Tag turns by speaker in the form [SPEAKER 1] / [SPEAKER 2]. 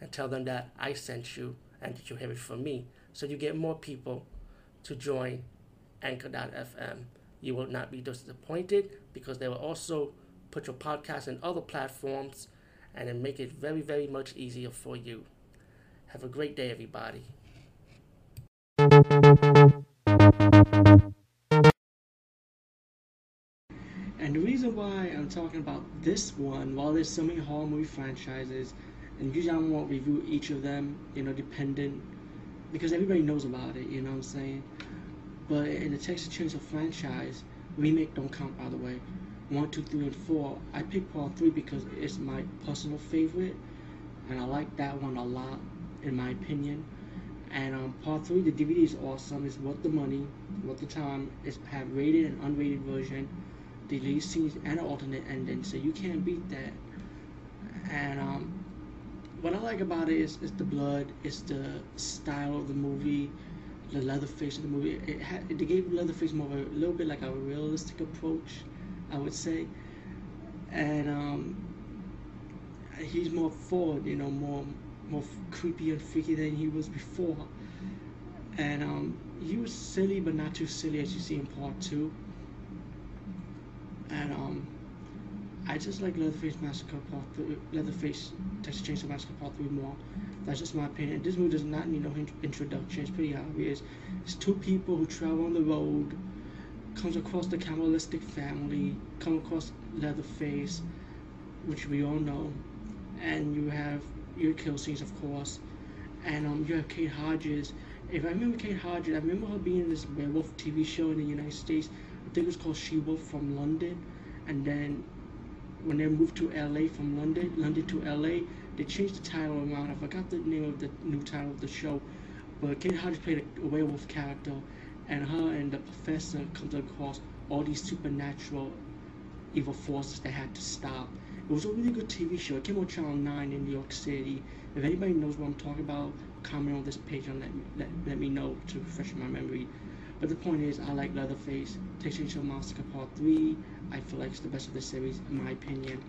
[SPEAKER 1] and tell them that I sent you and that you have it from me. So you get more people to join Anchor.fm. You will not be disappointed because they will also put your podcast in other platforms and then make it very, very much easier for you. Have a great day, everybody. And the reason why I'm talking about this one, while there's so many horror movie franchises, and usually I won't review each of them, you know, dependent, because everybody knows about it, you know what I'm saying? But in the Texas Chainsaw franchise, remake don't count, by the way. One, two, three, and four. I picked part three because it's my personal favorite, and I like that one a lot, in my opinion. And um, part three, the DVD is awesome. It's worth the money, worth the time. It's have rated and unrated version, deleted scenes, and an alternate ending. So you can't beat that. And um, what I like about it is, is the blood, it's the style of the movie, the Leatherface of the movie. It had they gave Leatherface more of a, a little bit like a realistic approach, I would say, and um, he's more forward, you know, more more creepy and freaky than he was before, and um, he was silly but not too silly as you see in part two, and um, I just like Leatherface Massacre Part 3, Leatherface Texas Chainsaw Massacre Part 3 more. That's just my opinion. This movie does not need no introduction. It's pretty obvious. It's two people who travel on the road, comes across the cannibalistic family, come across Leatherface, which we all know, and you have your kill scenes, of course, and um, you have Kate Hodges. If I remember Kate Hodges, I remember her being in this werewolf TV show in the United States. I think it was called She Wolf from London, and then when they moved to LA from London, London to LA, they changed the title around. I forgot the name of the new title of the show, but Kate Hodges played a, werewolf character, and her and the professor comes across all these supernatural evil forces they had to stop. It was a really good TV show. It came on Channel 9 in New York City. If anybody knows what I'm talking about, comment on this page and let me, let, let me know to refresh my memory. But the point is, I like Leatherface. Texas Chainsaw Massacre Part 3, I feel like it's the best of the series, in my opinion.